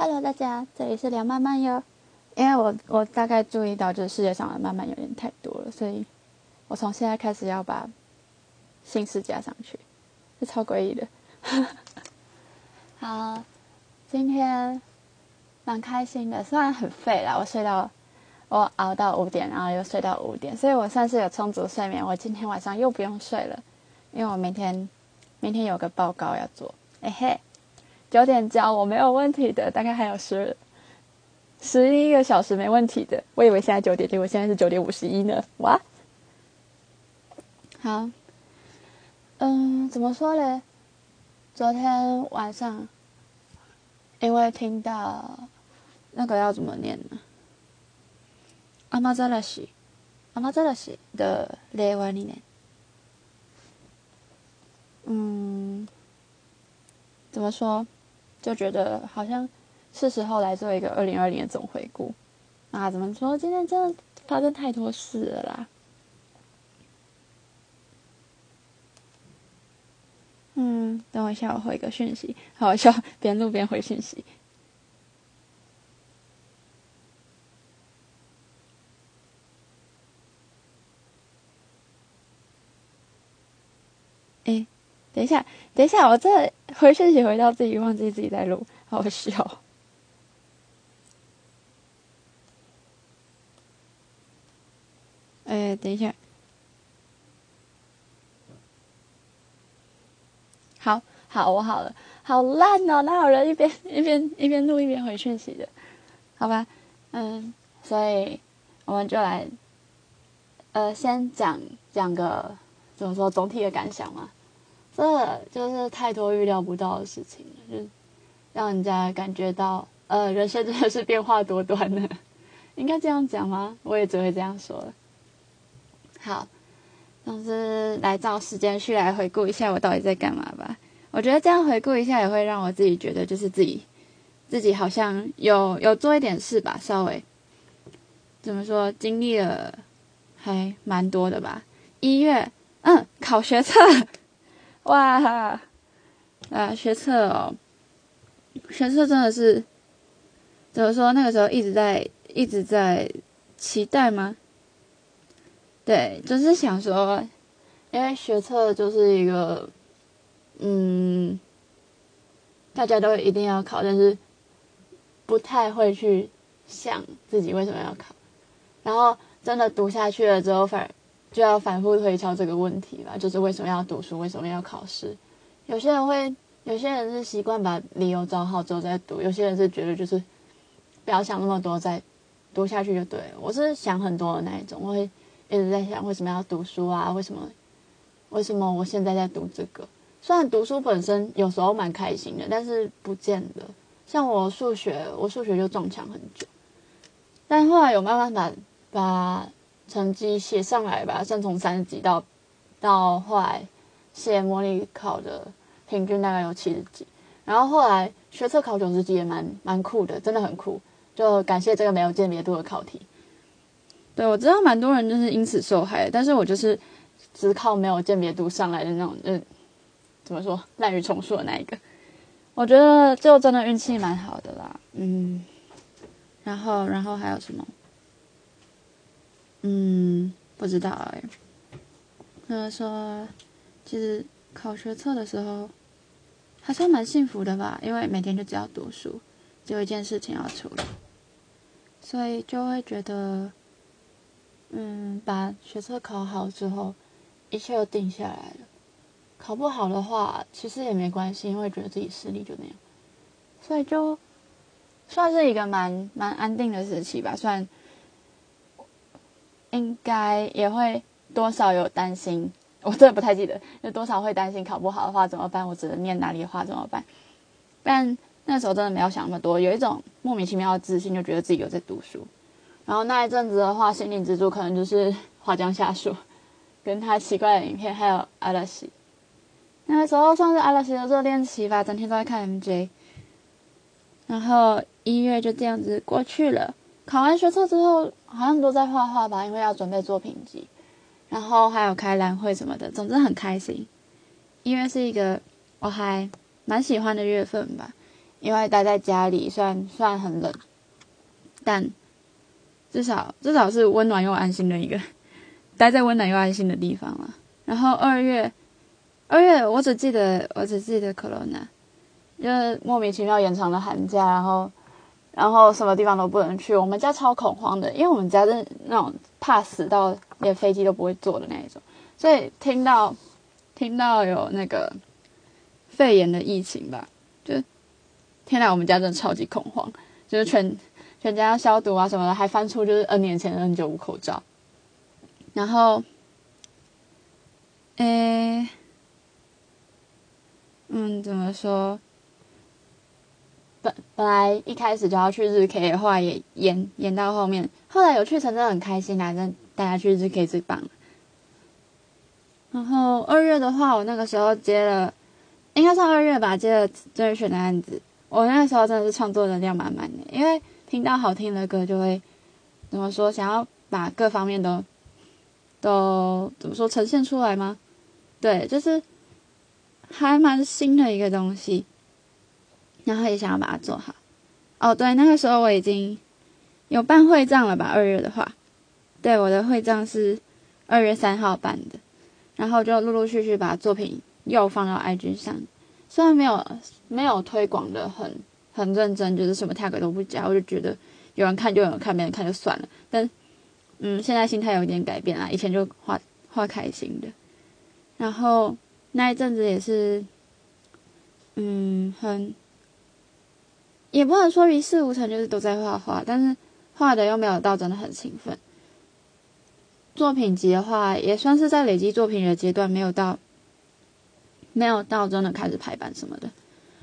Hello，大家，这里是聊慢慢哟。因为我我大概注意到，就是世界上的慢慢有点太多了，所以我从现在开始要把姓氏加上去，是超诡异的。好，今天蛮开心的，虽然很废啦，我睡到我熬到五点，然后又睡到五点，所以我算是有充足睡眠。我今天晚上又不用睡了，因为我明天明天有个报告要做，哎嘿。九点交我没有问题的，大概还有十十一个小时没问题的。我以为现在九点，结果现在是九点五十一呢。哇，好，嗯，怎么说嘞？昨天晚上因为听到那个要怎么念呢？阿妈扎拉西，阿妈扎拉西的列瓦里面，嗯，怎么说？就觉得好像是时候来做一个二零二零的总回顾啊！怎么说？今天真的发生太多事了啦。嗯，等我一下，我回个讯息。好笑，边录边回讯息。哎。等一下，等一下，我这回讯息回到自己忘记自己在录，好笑。哎，等一下，好好，我好了，好烂哦！哪有人一边一边一边录一边回讯息的？好吧，嗯，所以我们就来，呃，先讲讲个怎么说总体的感想嘛。这就是太多预料不到的事情了，就让人家感觉到，呃，人生真的是变化多端的，应该这样讲吗？我也只会这样说了。好，总之来照时间序来回顾一下我到底在干嘛吧。我觉得这样回顾一下也会让我自己觉得，就是自己自己好像有有做一点事吧，稍微怎么说，经历了还蛮多的吧。一月，嗯，考学测。哇，啊，学测哦，学测真的是怎么说？那个时候一直在一直在期待吗？对，就是想说，因为学测就是一个，嗯，大家都一定要考，但是不太会去想自己为什么要考，然后真的读下去了之后，反而。就要反复推敲这个问题吧，就是为什么要读书，为什么要考试？有些人会，有些人是习惯把理由找好之后再读，有些人是觉得就是不要想那么多，再读下去就对了。我是想很多的那一种，我会一直在想为什么要读书啊？为什么？为什么我现在在读这个？虽然读书本身有时候蛮开心的，但是不见得。像我数学，我数学就撞墙很久，但后来有慢慢把把。成绩写上来吧，先从三十几到到后来写模拟考的平均大概有七十几，然后后来学测考九十几也蛮蛮酷的，真的很酷。就感谢这个没有鉴别度的考题。对我知道蛮多人就是因此受害，但是我就是只靠没有鉴别度上来的那种，就怎么说滥竽充数的那一个。我觉得就真的运气蛮好的啦，嗯。然后然后还有什么？嗯，不知道哎。他说，其实考学测的时候，还算蛮幸福的吧，因为每天就只要读书，只有一件事情要处理，所以就会觉得，嗯，把学测考好之后，一切都定下来了。考不好的话，其实也没关系，因为觉得自己实力就那样，所以就算是一个蛮蛮安定的时期吧，算。应该也会多少有担心，我真的不太记得，有多少会担心考不好的话怎么办？我只能念哪里话怎么办？但那时候真的没有想那么多，有一种莫名其妙的自信，就觉得自己有在读书。然后那一阵子的话，心灵支柱可能就是花江夏树，跟他奇怪的影片，还有阿拉西。那个时候算是阿拉西的热恋期吧，整天都在看 MJ。然后一月就这样子过去了。考完学测之后，好像都在画画吧，因为要准备作品集，然后还有开蓝会什么的，总之很开心。因为是一个我还蛮喜欢的月份吧，因为待在家里，虽然虽然很冷，但至少至少是温暖又安心的一个，待在温暖又安心的地方了。然后二月，二月我只记得我只记得 Corona，就莫名其妙延长了寒假，然后然后什么地方都不能去，我们家超恐慌的，因为我们家是那种怕死到连飞机都不会坐的那一种，所以听到听到有那个肺炎的疫情吧，就。天呐，我们家真的超级恐慌，就是全全家要消毒啊什么的，还翻出就是 N 年前的 N 九五口罩。然后，诶，嗯，怎么说？本来一开始就要去日 K 的话，也延延到后面。后来有去成，真的很开心啊！真大家去日 K 最棒。然后二月的话，我那个时候接了，应该算二月吧，接了甄选的案子。我那个时候真的是创作能量满满的，因为听到好听的歌就会怎么说，想要把各方面都都怎么说呈现出来吗？对，就是还蛮新的一个东西，然后也想要把它做好。哦，对，那个时候我已经有办会账了吧？二月的话，对，我的会账是二月三号办的，然后就陆陆续续把作品又放到 IG 上。虽然没有没有推广的很很认真，就是什么 tag 都不加，我就觉得有人看就有人看，没人看就算了。但嗯，现在心态有一点改变啦，以前就画画开心的，然后那一阵子也是，嗯，很也不能说一事无成，就是都在画画，但是画的又没有到真的很勤奋。作品集的话，也算是在累积作品的阶段，没有到。没有到真的开始排版什么的，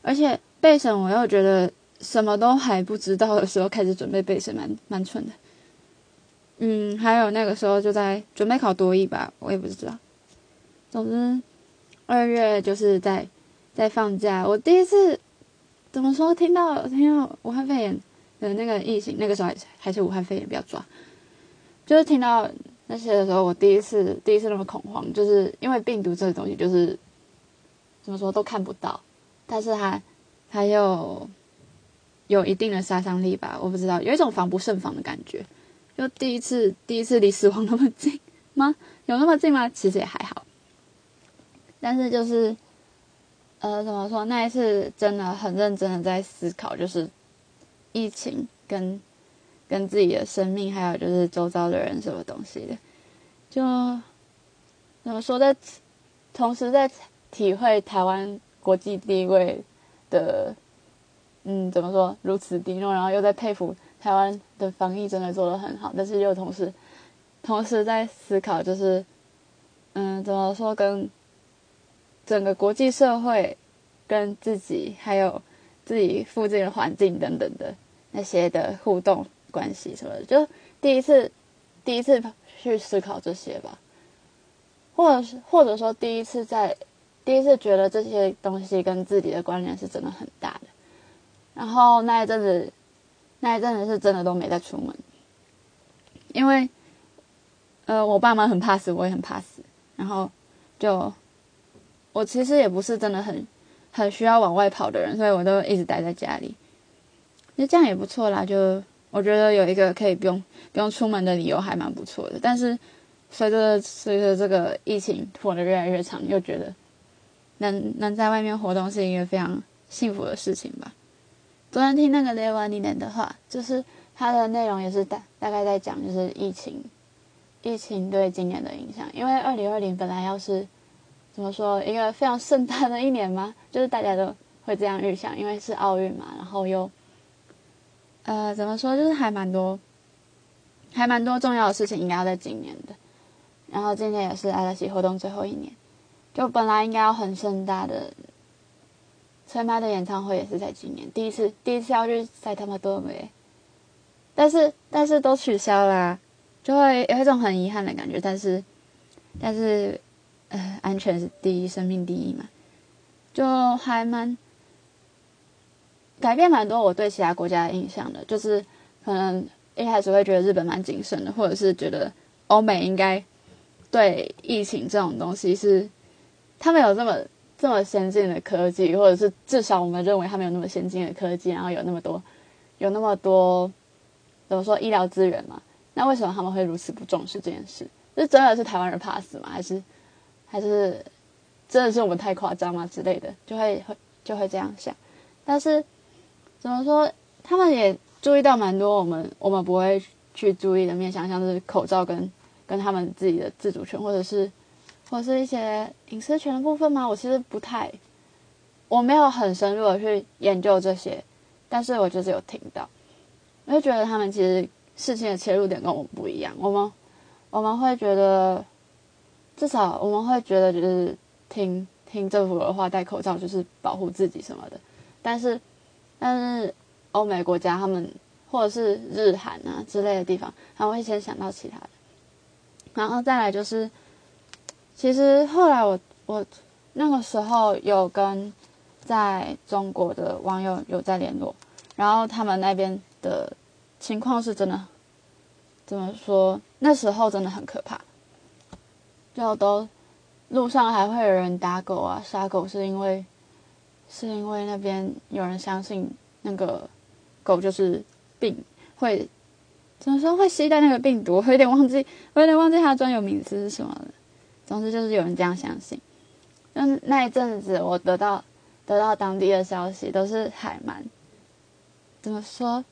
而且备审我又觉得什么都还不知道的时候开始准备备审，蛮蛮蠢的。嗯，还有那个时候就在准备考多艺吧，我也不知道。总之，二月就是在在放假，我第一次怎么说听到听到武汉肺炎的那个疫情，那个时候还还是武汉肺炎比较抓，就是听到那些的时候，我第一次第一次那么恐慌，就是因为病毒这个东西就是。怎么说都看不到，但是它它又有一定的杀伤力吧？我不知道，有一种防不胜防的感觉。就第一次第一次离死亡那么近吗？有那么近吗？其实也还好。但是就是呃，怎么说？那一次真的很认真的在思考，就是疫情跟跟自己的生命，还有就是周遭的人什么东西的，就怎么说，在同时在。体会台湾国际地位的，嗯，怎么说如此低落，然后又在佩服台湾的防疫真的做得很好，但是又同时，同时在思考，就是，嗯，怎么说跟整个国际社会、跟自己还有自己附近的环境等等的那些的互动关系什么的，就第一次，第一次去思考这些吧，或者是或者说第一次在。第一次觉得这些东西跟自己的关联是真的很大的，然后那一阵子，那一阵子是真的都没再出门，因为，呃，我爸妈很怕死，我也很怕死，然后就，我其实也不是真的很很需要往外跑的人，所以我都一直待在家里，那这样也不错啦，就我觉得有一个可以不用不用出门的理由还蛮不错的，但是随着随着这个疫情拖得越来越长，又觉得。能能在外面活动是一个非常幸福的事情吧。昨天听那个雷万尼人的话，就是他的内容也是大大概在讲，就是疫情，疫情对今年的影响。因为二零二零本来要是怎么说一个非常盛大的一年嘛，就是大家都会这样预想，因为是奥运嘛，然后又呃怎么说，就是还蛮多，还蛮多重要的事情应该要在今年的。然后今年也是爱拉西活动最后一年。就本来应该要很盛大的，崔妈的演唱会也是在今年第一次，第一次要去塞他们多美，但是但是都取消啦，就会有一种很遗憾的感觉。但是但是呃，安全是第一，生命第一嘛，就还蛮改变蛮多我对其他国家的印象的。就是可能一开始会觉得日本蛮谨慎的，或者是觉得欧美应该对疫情这种东西是。他们有这么这么先进的科技，或者是至少我们认为他们有那么先进的科技，然后有那么多有那么多怎么说医疗资源嘛？那为什么他们会如此不重视这件事？是真的是台湾人怕死吗？还是还是真的是我们太夸张吗之类的？就会会就会这样想。但是怎么说，他们也注意到蛮多我们我们不会去注意的面向，像是口罩跟跟他们自己的自主权，或者是。或是一些隐私权的部分吗？我其实不太，我没有很深入的去研究这些，但是我就是有听到，我就觉得他们其实事情的切入点跟我们不一样。我们我们会觉得，至少我们会觉得就是听听政府的话，戴口罩就是保护自己什么的。但是但是欧美国家他们或者是日韩啊之类的地方，他们会先想到其他的，然后再来就是。其实后来我我那个时候有跟在中国的网友有在联络，然后他们那边的情况是真的，怎么说？那时候真的很可怕，就都路上还会有人打狗啊、杀狗，是因为是因为那边有人相信那个狗就是病，会怎么说会携带那个病毒？我有点忘记，我有点忘记它专有名词是什么了。总之就是有人这样相信，那那一阵子我得到得到当地的消息都是还蛮怎么说，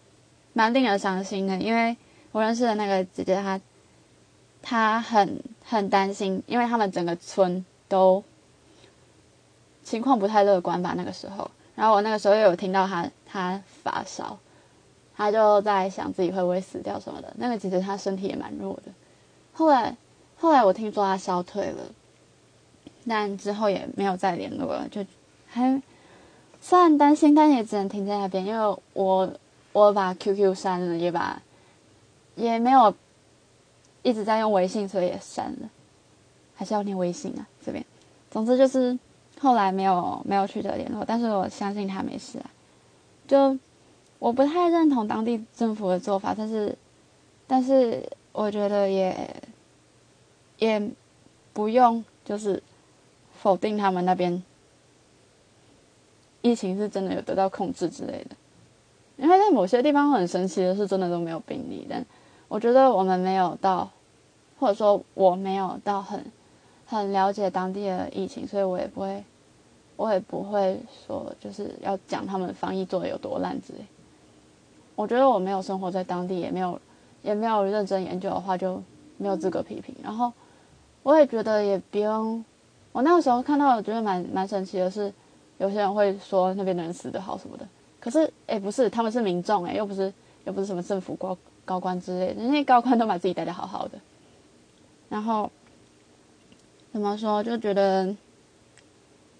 蛮令人伤心的。因为我认识的那个姐姐，她她很很担心，因为他们整个村都情况不太乐观吧那个时候。然后我那个时候又有听到他，他发烧，他就在想自己会不会死掉什么的。那个姐姐她身体也蛮弱的，后来。后来我听说他消退了，但之后也没有再联络了。就还虽然担心，但也只能停在那边。因为我我把 QQ 删了，也把也没有一直在用微信，所以也删了。还是要念微信啊，这边。总之就是后来没有没有取得联络，但是我相信他没事啊。就我不太认同当地政府的做法，但是但是我觉得也。也不用就是否定他们那边疫情是真的有得到控制之类的，因为在某些地方很神奇的是真的都没有病例，但我觉得我们没有到，或者说我没有到很很了解当地的疫情，所以我也不会，我也不会说就是要讲他们防疫做的有多烂之类。我觉得我没有生活在当地，也没有也没有认真研究的话，就没有资格批评。然后。我也觉得也不用。我那个时候看到，我觉得蛮蛮神奇的是，有些人会说那边的人死得好什么的。可是，哎，不是，他们是民众，哎，又不是，又不是什么政府高高官之类的，那些高官都把自己待得好好的。然后，怎么说，就觉得，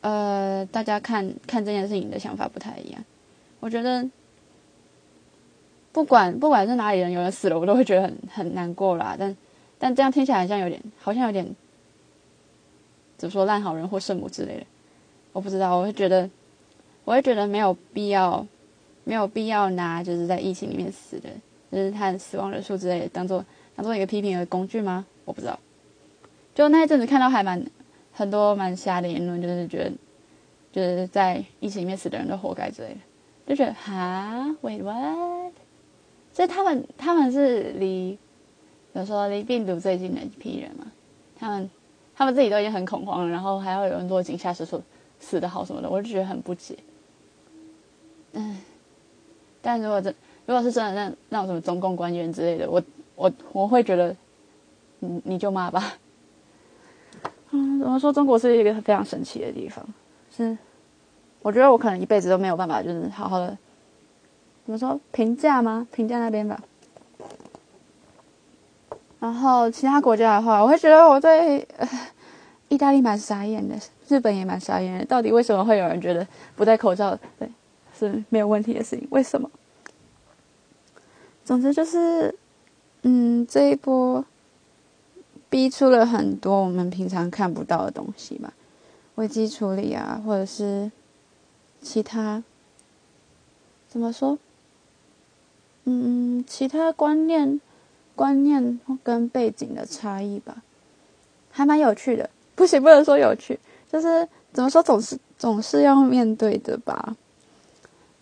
呃，大家看看这件事情的想法不太一样。我觉得，不管不管是哪里人，有人死了，我都会觉得很很难过啦。但但这样听起来好像有点，好像有点，怎么说烂好人或圣母之类的，我不知道。我会觉得，我会觉得没有必要，没有必要拿就是在疫情里面死的，就是他死亡人数之类的当做当做一个批评的工具吗？我不知道。就那一阵子看到还蛮很多蛮瞎的言论，就是觉得就是在疫情里面死的人都活该之类的，就觉得哈，wait what？所以他们他们是离。有说离病毒最近的一批人嘛，他们他们自己都已经很恐慌了，然后还要有人落井下石说死的好什么的，我就觉得很不解。嗯，但如果真如果是真的那那种什么中共官员之类的，我我我会觉得，你你就骂吧。嗯，怎么说？中国是一个非常神奇的地方，是我觉得我可能一辈子都没有办法，就是好好的怎么说评价吗？评价那边吧。然后其他国家的话，我会觉得我对意大利蛮傻眼的，日本也蛮傻眼的。到底为什么会有人觉得不戴口罩对是没有问题的事情？为什么？总之就是，嗯，这一波逼出了很多我们平常看不到的东西吧，危机处理啊，或者是其他怎么说？嗯，其他观念。观念跟背景的差异吧，还蛮有趣的。不行，不能说有趣，就是怎么说，总是总是要面对的吧。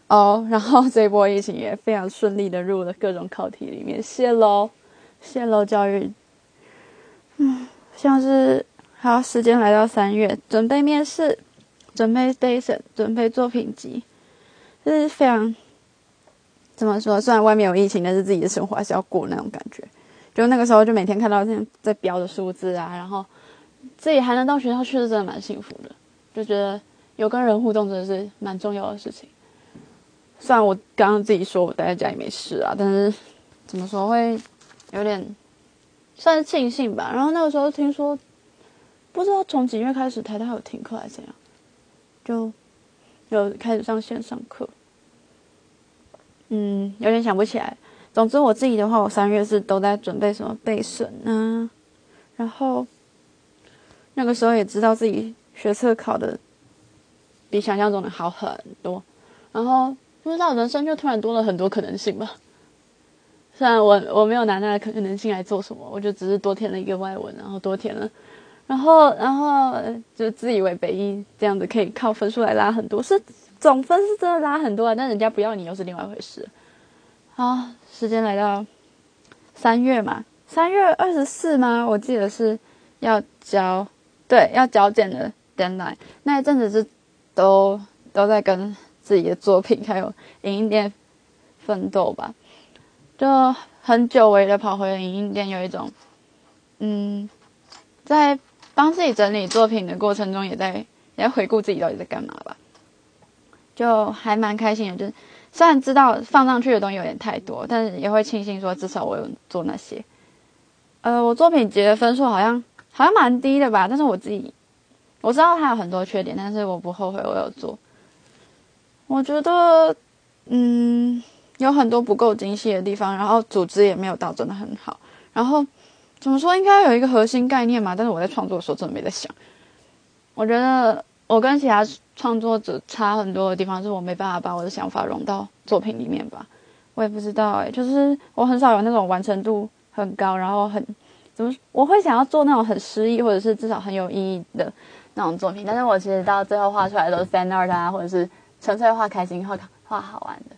哦，然后这波疫情也非常顺利的入了各种考题里面，谢喽，谢喽教育。像是好，时间来到三月，准备面试，准备 station，准备作品集，就是非常怎么说？虽然外面有疫情，但是自己的生活还是要过那种感觉。就那个时候，就每天看到这样在标的数字啊，然后自己还能到学校去，是真的蛮幸福的。就觉得有跟人互动，真的是蛮重要的事情。虽然我刚刚自己说我待在家里没事啊，但是怎么说会有点算是庆幸吧。然后那个时候听说，不知道从几月开始台大有停课还是怎样，就有开始上线上课。嗯，有点想不起来。总之我自己的话，我三月是都在准备什么备审啊，然后那个时候也知道自己学测考的比想象中的好很多，然后。不知道人生就突然多了很多可能性吧。虽然我我没有拿那个可能性来做什么，我就只是多填了一个外文，然后多填了，然后然后就自以为北一这样子可以靠分数来拉很多，是总分是真的拉很多啊，但人家不要你又是另外一回事。好，时间来到三月嘛，三月二十四吗？我记得是要交，对，要交检的 deadline。那一阵子是都都在跟。自己的作品还有影音店奋斗吧，就很久违的跑回了影音店，有一种，嗯，在帮自己整理作品的过程中，也在也在回顾自己到底在干嘛吧，就还蛮开心的。就是虽然知道放上去的东西有点太多，但是也会庆幸说至少我有做那些。呃，我作品集的分数好像好像蛮低的吧，但是我自己我知道它有很多缺点，但是我不后悔我有做。我觉得，嗯，有很多不够精细的地方，然后组织也没有到真的很好。然后怎么说，应该有一个核心概念嘛？但是我在创作的时候真的没在想。我觉得我跟其他创作者差很多的地方，是我没办法把我的想法融到作品里面吧。我也不知道哎，就是我很少有那种完成度很高，然后很怎么我会想要做那种很诗意或者是至少很有意义的那种作品。但是我其实到最后画出来都是 fan art 啊，或者是。纯粹画开心，画画好玩的，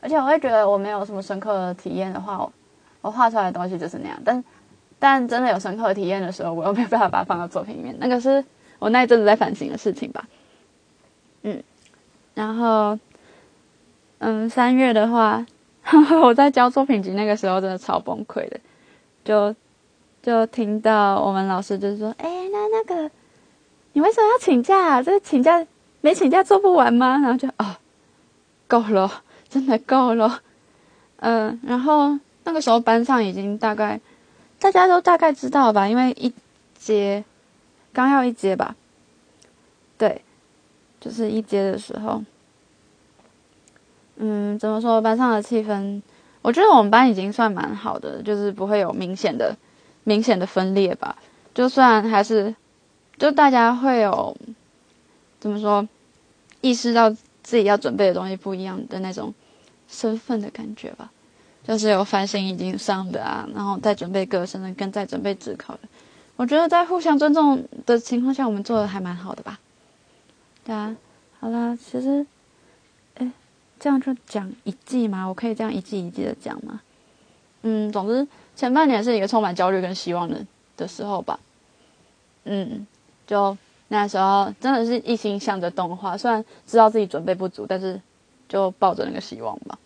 而且我会觉得我没有什么深刻的体验的话，我画出来的东西就是那样。但但真的有深刻的体验的时候，我又没有办法把它放到作品里面。那个是我那一阵子在反省的事情吧。嗯，然后嗯，三月的话，我在交作品集那个时候真的超崩溃的，就就听到我们老师就是说：“哎，那那个你为什么要请假？这个请假。”没请假做不完吗？然后就啊，够了，真的够了。嗯，然后那个时候班上已经大概大家都大概知道吧，因为一阶刚要一阶吧，对，就是一阶的时候，嗯，怎么说？班上的气氛，我觉得我们班已经算蛮好的，就是不会有明显的明显的分裂吧。就算还是，就大家会有。怎么说？意识到自己要准备的东西不一样的那种身份的感觉吧，就是有繁星已经上的啊，然后再准备歌声的，跟在准备自考的。我觉得在互相尊重的情况下，我们做的还蛮好的吧。对啊，好啦，其实，哎，这样就讲一季吗？我可以这样一季一季的讲吗？嗯，总之前半年是一个充满焦虑跟希望的的时候吧。嗯，就。那时候真的是一心向着动画，虽然知道自己准备不足，但是就抱着那个希望吧。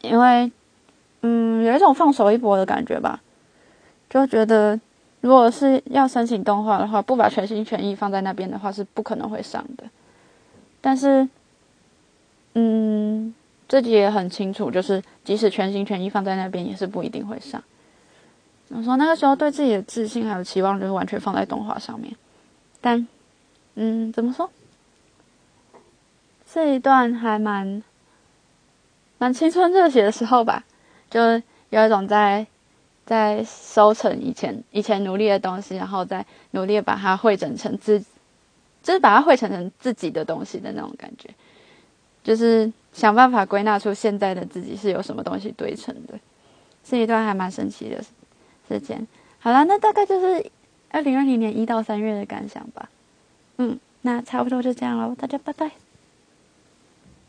因为，嗯，有一种放手一搏的感觉吧，就觉得如果是要申请动画的话，不把全心全意放在那边的话，是不可能会上的。但是，嗯，自己也很清楚，就是即使全心全意放在那边，也是不一定会上。我说那个时候对自己的自信还有期望，就是完全放在动画上面。但，嗯，怎么说？这一段还蛮蛮青春热血的时候吧，就有一种在在收成以前以前努力的东西，然后再努力把它汇整成自，就是把它汇成成自己的东西的那种感觉，就是想办法归纳出现在的自己是由什么东西堆成的，是一段还蛮神奇的时间。好了，那大概就是。二零二零年一到三月的感想吧，嗯，那差不多就这样喽，大家拜拜。